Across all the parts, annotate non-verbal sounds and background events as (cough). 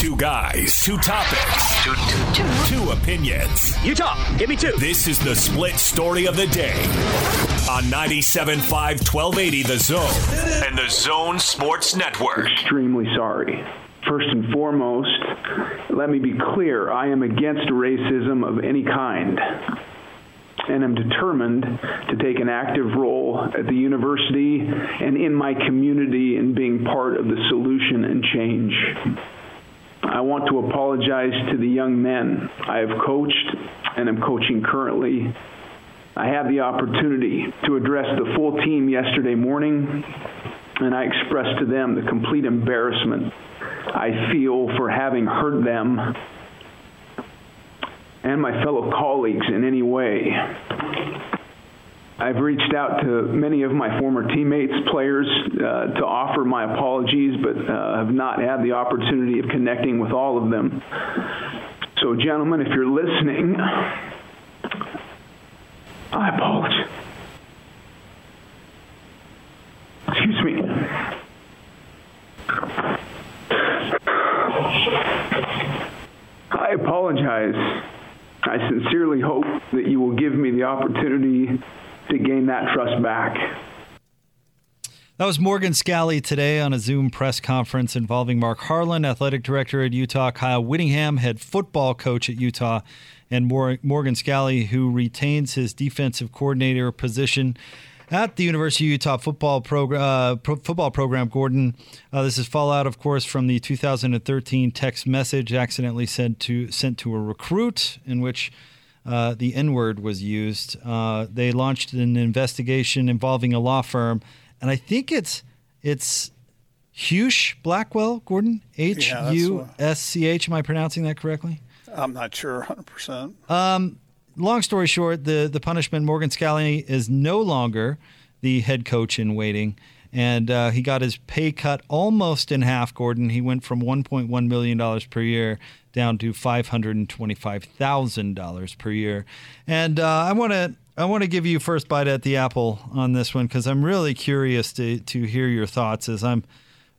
Two guys, two topics, two, two, two. two opinions. You talk, give me two. This is the split story of the day on 97.5 1280 The Zone and The Zone Sports Network. Extremely sorry. First and foremost, let me be clear I am against racism of any kind and am determined to take an active role at the university and in my community in being part of the solution and change. I want to apologize to the young men I have coached and am coaching currently. I had the opportunity to address the full team yesterday morning, and I expressed to them the complete embarrassment I feel for having hurt them and my fellow colleagues in any way. I've reached out to many of my former teammates, players, uh, to offer my apologies, but uh, have not had the opportunity of connecting with all of them. So, gentlemen, if you're listening, I apologize. Excuse me. I apologize. I sincerely hope that you will give me the opportunity to gain that trust back. That was Morgan Scalley today on a Zoom press conference involving Mark Harlan, athletic director at Utah, Kyle Whittingham, head football coach at Utah, and Morgan Scalley, who retains his defensive coordinator position at the University of Utah football program. Uh, pro- football program, Gordon. Uh, this is fallout, of course, from the 2013 text message accidentally sent to sent to a recruit in which uh, the N word was used. Uh, they launched an investigation involving a law firm, and I think it's it's Husch Blackwell, Gordon H U S C H. Am I pronouncing that correctly? I'm not sure, hundred percent. Um, long story short, the the punishment Morgan Scalley is no longer the head coach in waiting and uh, he got his pay cut almost in half. Gordon, he went from 1.1 million dollars per year down to 525 thousand dollars per year. And uh, I want to I want to give you first bite at the apple on this one because I'm really curious to to hear your thoughts as I'm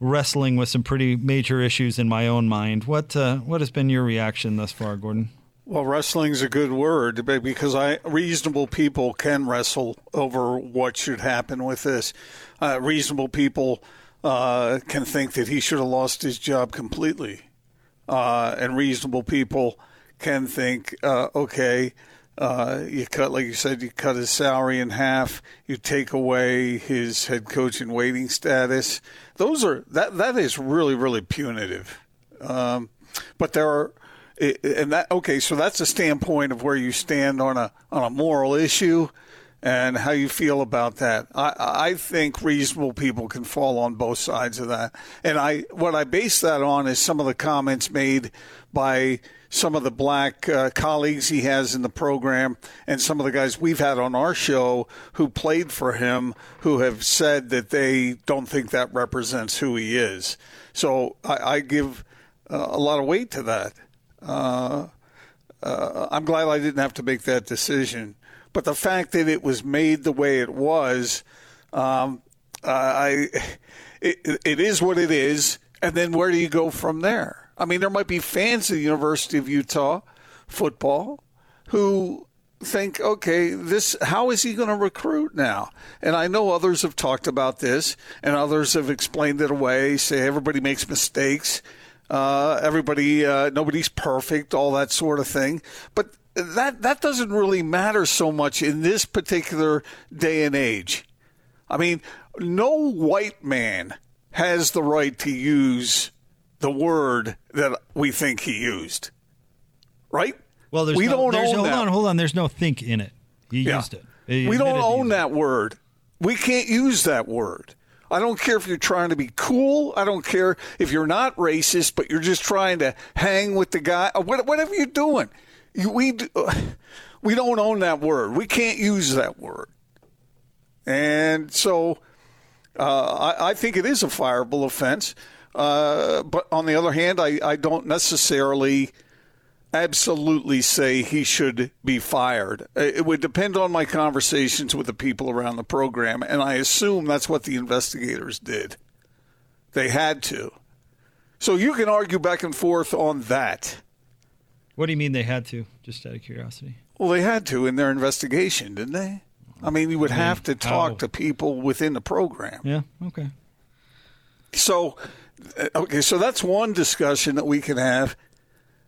wrestling with some pretty major issues in my own mind. What uh, what has been your reaction thus far, Gordon? Well, wrestling's a good word because I reasonable people can wrestle over what should happen with this. Uh, reasonable people uh, can think that he should have lost his job completely, uh, and reasonable people can think, uh, okay, uh, you cut, like you said, you cut his salary in half, you take away his head coach in waiting status. Those are that that is really really punitive. Um, but there are and that okay, so that's a standpoint of where you stand on a on a moral issue and how you feel about that. I, I think reasonable people can fall on both sides of that. And I what I base that on is some of the comments made by some of the black uh, colleagues he has in the program and some of the guys we've had on our show who played for him who have said that they don't think that represents who he is. So I, I give uh, a lot of weight to that. Uh, uh, I'm glad I didn't have to make that decision. But the fact that it was made the way it was, um, I it, it is what it is. And then where do you go from there? I mean, there might be fans of the University of Utah football who think, okay, this how is he going to recruit now? And I know others have talked about this, and others have explained it away. Say everybody makes mistakes, uh, everybody, uh, nobody's perfect, all that sort of thing. But that that doesn't really matter so much in this particular day and age. I mean, no white man has the right to use the word that we think he used, right? Well, we no, don't own no, that. Hold on, hold on. There's no think in it. He yeah. used it. He we don't own that word. We can't use that word. I don't care if you're trying to be cool. I don't care if you're not racist, but you're just trying to hang with the guy. Whatever you're doing, we (sighs) we don't own that word. We can't use that word. And so uh, I, I, think it is a fireable offense. Uh, but on the other hand, I, I don't necessarily – absolutely say he should be fired. It would depend on my conversations with the people around the program, and I assume that's what the investigators did. They had to. So you can argue back and forth on that. What do you mean they had to? Just out of curiosity. Well, they had to in their investigation, didn't they? I mean, you would have to talk how? to people within the program. Yeah. Okay. So, uh, okay, so that's one discussion that we can have.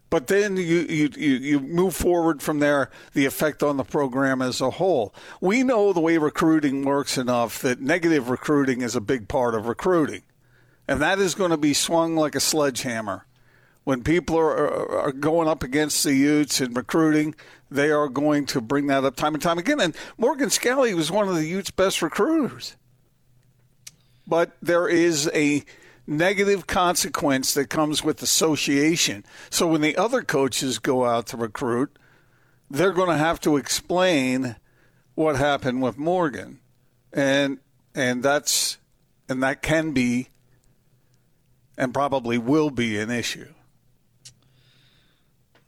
But then you, you, you, you move forward from there, the effect on the program as a whole. We know the way recruiting works enough that negative recruiting is a big part of recruiting. And that is going to be swung like a sledgehammer. When people are, are going up against the Utes in recruiting, they are going to bring that up time and time again. And Morgan Scalley was one of the Utes' best recruiters. But there is a negative consequence that comes with association. So when the other coaches go out to recruit, they're going to have to explain what happened with Morgan. And and that's and that can be and probably will be an issue.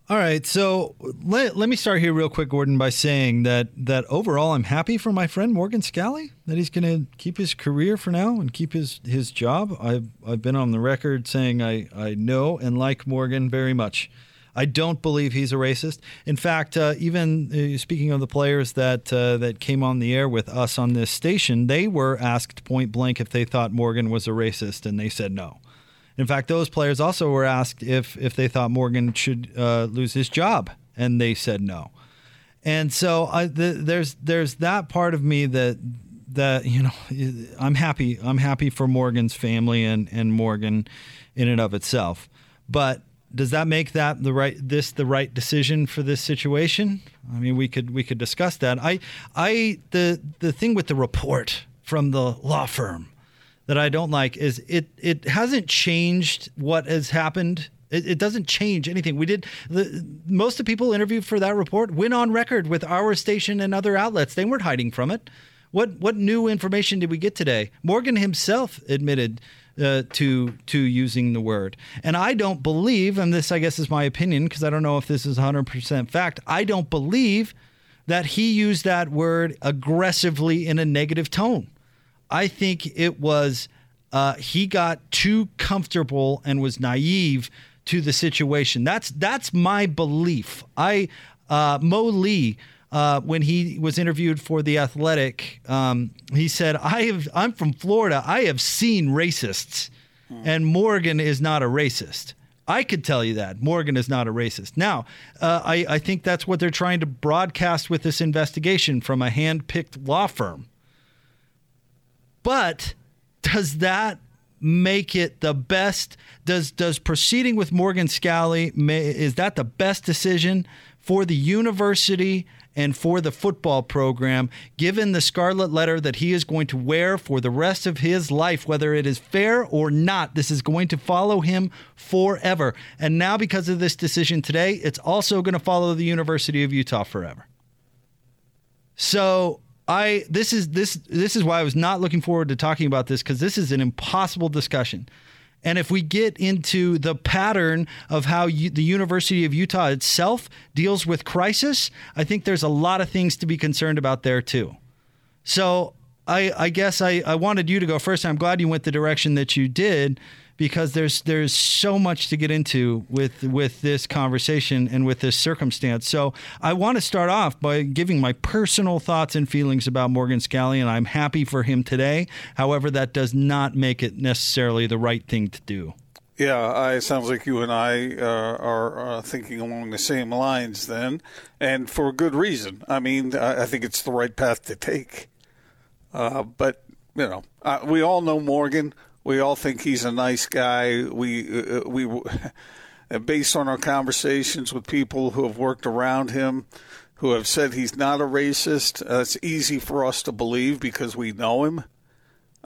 All right, so let, let me start here real quick, Gordon, by saying that that overall I'm happy for my friend Morgan Scalley that he's going to keep his career for now and keep his, his job. I've I've been on the record saying I, I know and like Morgan very much. I don't believe he's a racist. In fact, uh, even uh, speaking of the players that uh, that came on the air with us on this station, they were asked point blank if they thought Morgan was a racist, and they said no. In fact, those players also were asked if if they thought Morgan should uh, lose his job, and they said no. And so I, the, there's there's that part of me that that you know (laughs) I'm happy I'm happy for Morgan's family and and Morgan in and of itself. But does that make that the right this the right decision for this situation? I mean, we could we could discuss that. I I the the thing with the report from the law firm that I don't like is it it hasn't changed what has happened. It, it doesn't change anything. We did the most of the people interviewed for that report went on record with our station and other outlets. They weren't hiding from it. What what new information did we get today? Morgan himself admitted uh, to to using the word, and I don't believe, and this I guess is my opinion because I don't know if this is 100 percent fact. I don't believe that he used that word aggressively in a negative tone. I think it was uh, he got too comfortable and was naive to the situation. That's that's my belief. I uh, Mo Lee. Uh, when he was interviewed for the Athletic, um, he said, "I have. I'm from Florida. I have seen racists, and Morgan is not a racist. I could tell you that Morgan is not a racist. Now, uh, I, I think that's what they're trying to broadcast with this investigation from a hand-picked law firm. But does that make it the best? Does does proceeding with Morgan Scalley may, is that the best decision for the university and for the football program, given the scarlet letter that he is going to wear for the rest of his life, whether it is fair or not, this is going to follow him forever. And now, because of this decision today, it's also going to follow the University of Utah forever. So I this is this this is why I was not looking forward to talking about this because this is an impossible discussion. And if we get into the pattern of how you, the University of Utah itself deals with crisis, I think there's a lot of things to be concerned about there too. So I, I guess I, I wanted you to go first. I'm glad you went the direction that you did because there's there's so much to get into with with this conversation and with this circumstance. So I want to start off by giving my personal thoughts and feelings about Morgan Scalley, and I'm happy for him today. However, that does not make it necessarily the right thing to do. Yeah, I, it sounds like you and I uh, are uh, thinking along the same lines then, and for good reason. I mean, I, I think it's the right path to take. Uh, but you know, uh, we all know Morgan. We all think he's a nice guy. We uh, we (laughs) based on our conversations with people who have worked around him, who have said he's not a racist. Uh, it's easy for us to believe because we know him.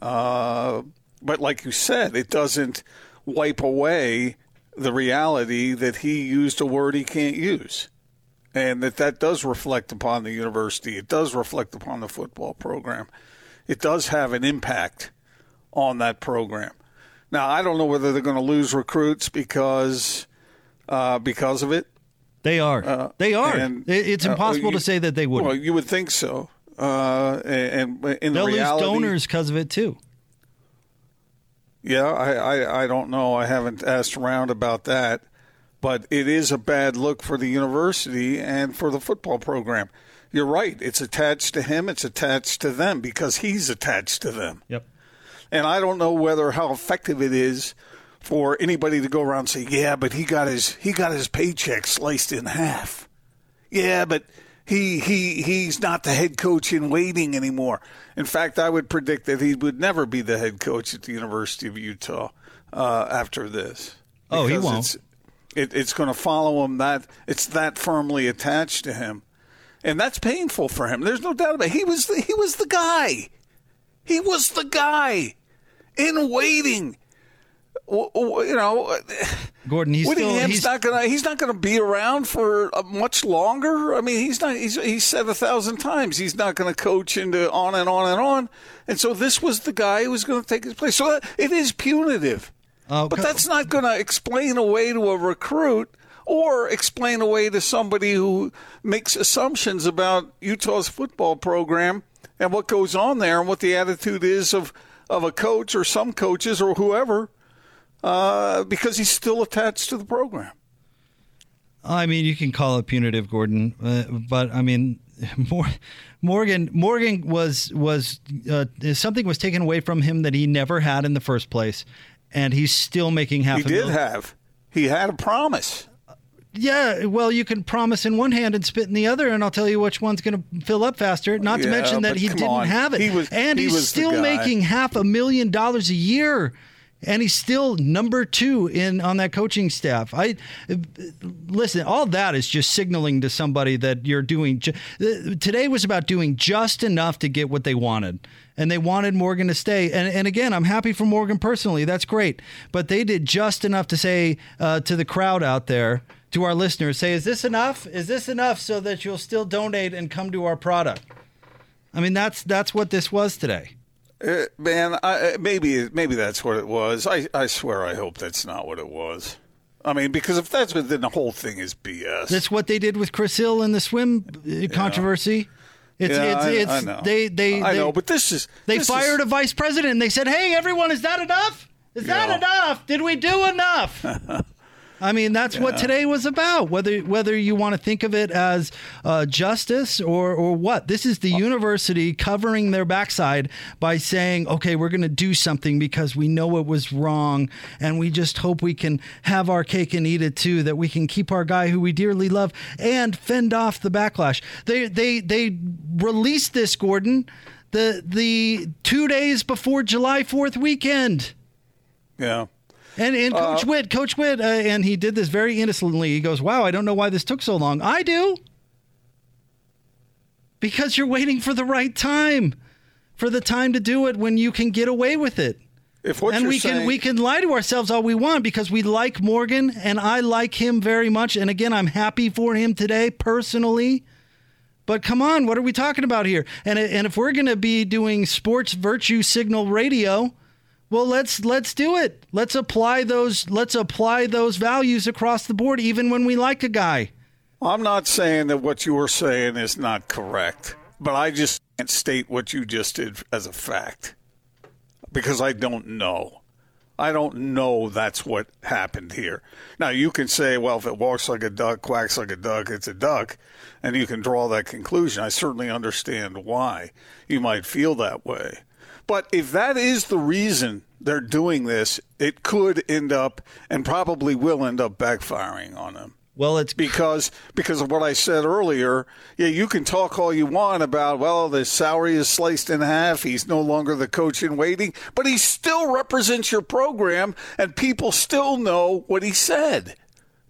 Uh, but like you said, it doesn't wipe away the reality that he used a word he can't use. And that that does reflect upon the university. It does reflect upon the football program. It does have an impact on that program. Now, I don't know whether they're going to lose recruits because uh, because of it. They are. Uh, they are. And, it's impossible uh, you, to say that they wouldn't. Well, you would think so. Uh, and, and in they'll the reality, lose donors because of it too. Yeah, I, I, I don't know. I haven't asked around about that, but it is a bad look for the university and for the football program. You're right. It's attached to him. It's attached to them because he's attached to them. Yep. And I don't know whether how effective it is for anybody to go around and say, "Yeah, but he got his he got his paycheck sliced in half." Yeah, but he he he's not the head coach in waiting anymore. In fact, I would predict that he would never be the head coach at the University of Utah uh, after this. Oh, he won't. It's, it, it's going to follow him. That it's that firmly attached to him, and that's painful for him. There's no doubt about it. He was the, he was the guy. He was the guy in waiting. You know, Gordon, he's still he's, not gonna he's not gonna be around for uh, much longer. I mean, he's not. He's he's said a thousand times he's not going to coach into on and on and on. And so this was the guy who was going to take his place. So that, it is punitive, Oh, but that's not going to explain away to a recruit or explain away to somebody who makes assumptions about Utah's football program and what goes on there and what the attitude is of of a coach or some coaches or whoever uh, because he's still attached to the program. I mean, you can call it punitive, Gordon, uh, but I mean, (laughs) Morgan Morgan was was uh, something was taken away from him that he never had in the first place, and he's still making half. He did mil- have. He had a promise. Yeah, well, you can promise in one hand and spit in the other, and I'll tell you which one's going to fill up faster. Not to mention that he didn't on. have it, He was- and he he's was still making half a million dollars a year, and he's still number two in on that coaching staff. I listen. All that is just signaling to somebody that you're doing. Today was about doing just enough to get what they wanted. And they wanted Morgan to stay. And, and again, I'm happy for Morgan personally. That's great. But they did just enough to say uh, to the crowd out there, to our listeners, say, is this enough? Is this enough so that you'll still donate and come to our product? I mean, that's that's what this was today. Uh, man, I, uh, maybe maybe that's what it was. I, I swear I hope that's not what it was. I mean, because if that's what, then the whole thing is BS. That's what they did with Chris Hill in the swim uh, controversy. It's yeah, it's I, it's I know. they they I they, know, but this is they this fired is, a vice president and they said, "Hey, everyone, is that enough? Is that enough? Did we do enough?" (laughs) I mean, that's what today was about. Whether whether you want to think of it as uh, justice or or what, this is the university covering their backside by saying, "Okay, we're going to do something because we know it was wrong, and we just hope we can have our cake and eat it too. That we can keep our guy who we dearly love and fend off the backlash." They they they released this, Gordon, the the two days before July Fourth weekend. yeah. And and Coach Witt, Coach Witt, uh, and he did this very innocently. He goes, "Wow, I don't know why this took so long." I do, because you're waiting for the right time, for the time to do it when you can get away with it. If what and we saying, can we can lie to ourselves all we want because we like Morgan and I like him very much. And again, I'm happy for him today personally. But come on, what are we talking about here? And and if we're going to be doing sports virtue signal radio, well, let's let's do it. Let's apply those let's apply those values across the board even when we like a guy. I'm not saying that what you were saying is not correct, but I just can't state what you just did as a fact because I don't know. I don't know that's what happened here. Now, you can say, well, if it walks like a duck, quacks like a duck, it's a duck, and you can draw that conclusion. I certainly understand why you might feel that way. But if that is the reason they're doing this, it could end up and probably will end up backfiring on them Well, it's because because of what I said earlier. Yeah, you can talk all you want about well, the salary is sliced in half. He's no longer the coach in waiting, but he still represents your program, and people still know what he said.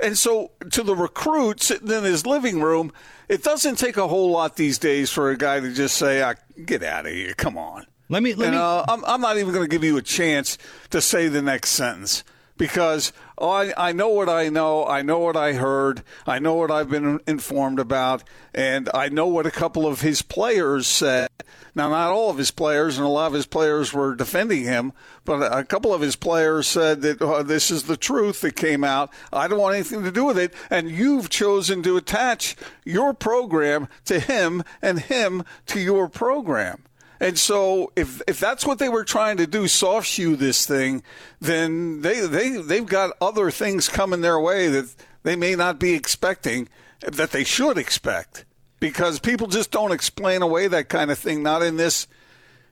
And so, to the recruit sitting in his living room, it doesn't take a whole lot these days for a guy to just say, ah, "Get out of here, come on." Let me let and me uh, I'm, I'm not even going to give you a chance to say the next sentence because oh, I, I know what I know. I know what I heard. I know what I've been informed about. And I know what a couple of his players said. Now, not all of his players, and a lot of his players were defending him, but a couple of his players said that oh, this is the truth that came out. I don't want anything to do with it. And you've chosen to attach your program to him and him to your program. And so, if if that's what they were trying to do, soft shoe this thing, then they they they've got other things coming their way that they may not be expecting, that they should expect, because people just don't explain away that kind of thing. Not in this,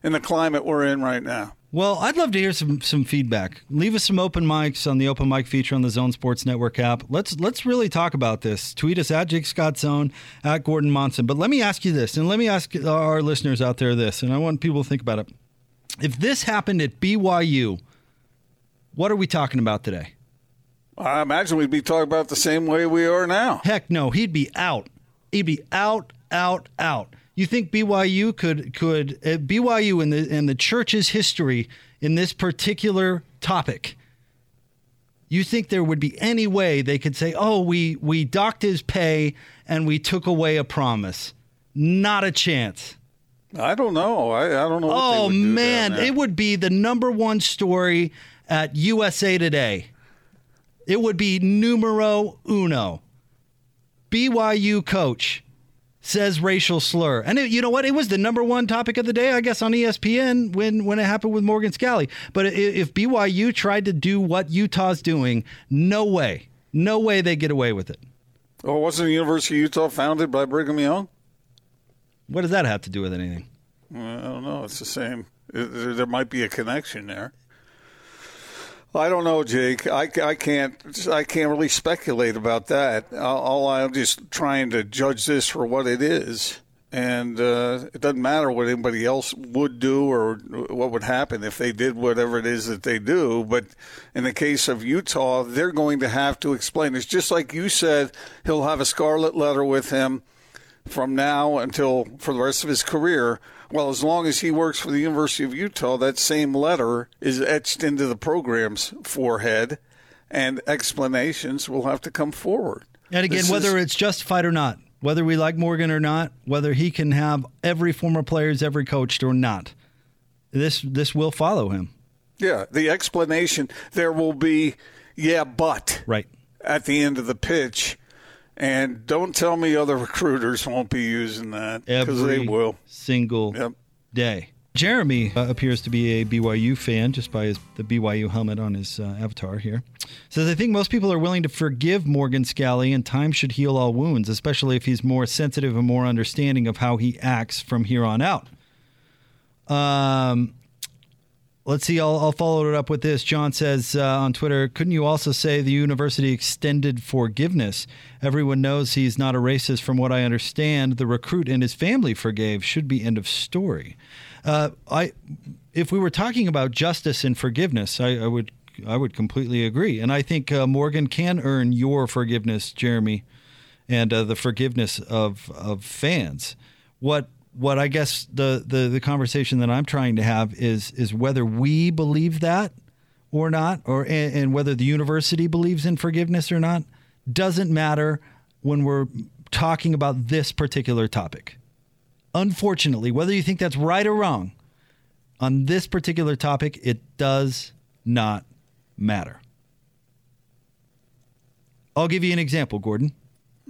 in the climate we're in right now. Well, I'd love to hear some some feedback. Leave us some open mics on the open mic feature on the Zone Sports Network app. Let's let's really talk about this. Tweet us at Jake Scott Zone at Gordon Monson. But let me ask you this, and let me ask our listeners out there this, and I want people to think about it. If this happened at BYU, what are we talking about today? I imagine we'd be talking about the same way we are now. Heck no, he'd be out. He'd be out, out, out. You think BYU could could uh, BYU in the in the church's history in this particular topic? You think there would be any way they could say, "Oh, we we docked his pay and we took away a promise"? Not a chance. I don't know. I, I don't know. oh man, it would be the number one story at USA Today. It would be numero uno. BYU coach says racial slur. And it, you know what? It was the number one topic of the day, I guess, on ESPN when, when it happened with Morgan Scalley. But if BYU tried to do what Utah's doing, no way. No way they get away with it. Oh, wasn't the University of Utah founded by Brigham Young? What does that have to do with anything? I don't know. It's the same. There might be a connection there. I don't know, Jake. I, I can't I can't really speculate about that. All I'm just trying to judge this for what it is, and uh, it doesn't matter what anybody else would do or what would happen if they did whatever it is that they do. But in the case of Utah, they're going to have to explain. It's just like you said. He'll have a scarlet letter with him from now until for the rest of his career well, as long as he works for the University of Utah, that same letter is etched into the program's forehead, and explanations will have to come forward. And again, this whether is, it's justified or not, whether we like Morgan or not, whether he can have every former player players every coached or not, this this will follow him. Yeah, the explanation there will be, yeah, but right at the end of the pitch and don't tell me other recruiters won't be using that because they will. Single yep. day. Jeremy uh, appears to be a BYU fan just by his, the BYU helmet on his uh, avatar here. Says, I think most people are willing to forgive Morgan Scalley, and time should heal all wounds, especially if he's more sensitive and more understanding of how he acts from here on out. Um, Let's see. I'll, I'll, follow it up with this. John says uh, on Twitter, couldn't you also say the university extended forgiveness? Everyone knows he's not a racist, from what I understand. The recruit and his family forgave. Should be end of story. Uh, I, if we were talking about justice and forgiveness, I, I would I would completely agree, and I think uh, Morgan can earn your forgiveness, Jeremy, and uh, the forgiveness of of fans. What what I guess the, the the conversation that I'm trying to have is is whether we believe that or not, or and, and whether the university believes in forgiveness or not, doesn't matter when we're talking about this particular topic. Unfortunately, whether you think that's right or wrong, on this particular topic, it does not matter. I'll give you an example, Gordon.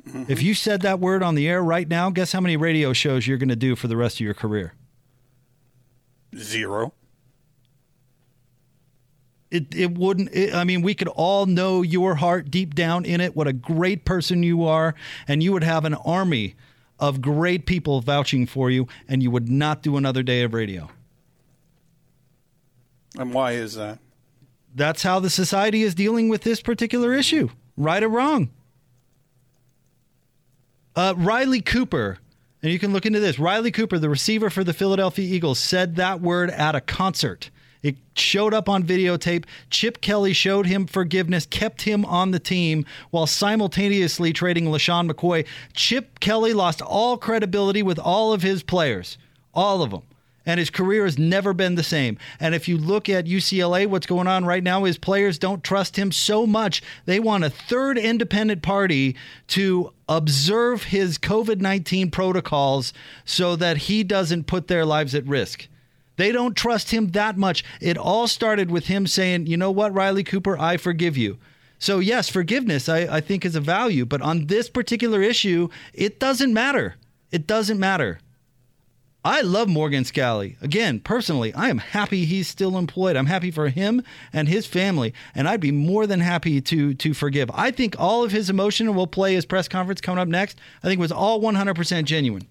Mm-hmm. If you said that word on the air right now, guess how many radio shows you're going to do for the rest of your career? Zero. It, it wouldn't, it, I mean, we could all know your heart deep down in it, what a great person you are, and you would have an army of great people vouching for you, and you would not do another day of radio. And why is that? That's how the society is dealing with this particular issue, right or wrong. Uh, Riley Cooper, and you can look into this. Riley Cooper, the receiver for the Philadelphia Eagles, said that word at a concert. It showed up on videotape. Chip Kelly showed him forgiveness, kept him on the team while simultaneously trading LeSean McCoy. Chip Kelly lost all credibility with all of his players, all of them and his career has never been the same. And if you look at UCLA, what's going on right now is players don't trust him so much. They want a third independent party to observe his COVID 19 protocols so that he doesn't put their lives at risk. They don't trust him that much. It all started with him saying, you know what, Riley Cooper, I forgive you. So, yes, forgiveness, I, I think, is a value. But on this particular issue, it doesn't matter. It doesn't matter. I love Morgan Scalley. Again, personally, I am happy he's still employed. I'm happy for him and his family, and I'd be more than happy to to forgive. I think all of his emotion will play his press conference coming up next. I think was all 100% genuine.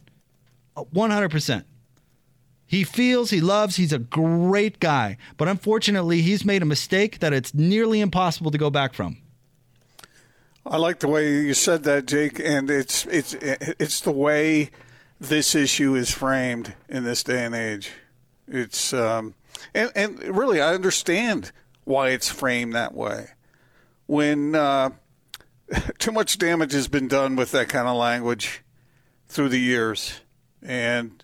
100%. He feels, he loves, he's a great guy, but unfortunately, he's made a mistake that it's nearly impossible to go back from. I like the way you said that, Jake, and it's it's it's the way this issue is framed in this day and age. It's um, and and really, I understand why it's framed that way. When uh, (laughs) too much damage has been done with that kind of language through the years, and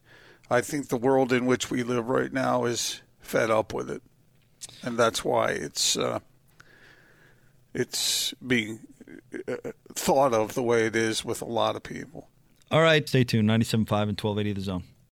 I think the world in which we live right now is fed up with it, and that's why it's uh, it's being uh, thought of the way it is with a lot of people. All right, stay tuned. 97.5 and 1280 The Zone.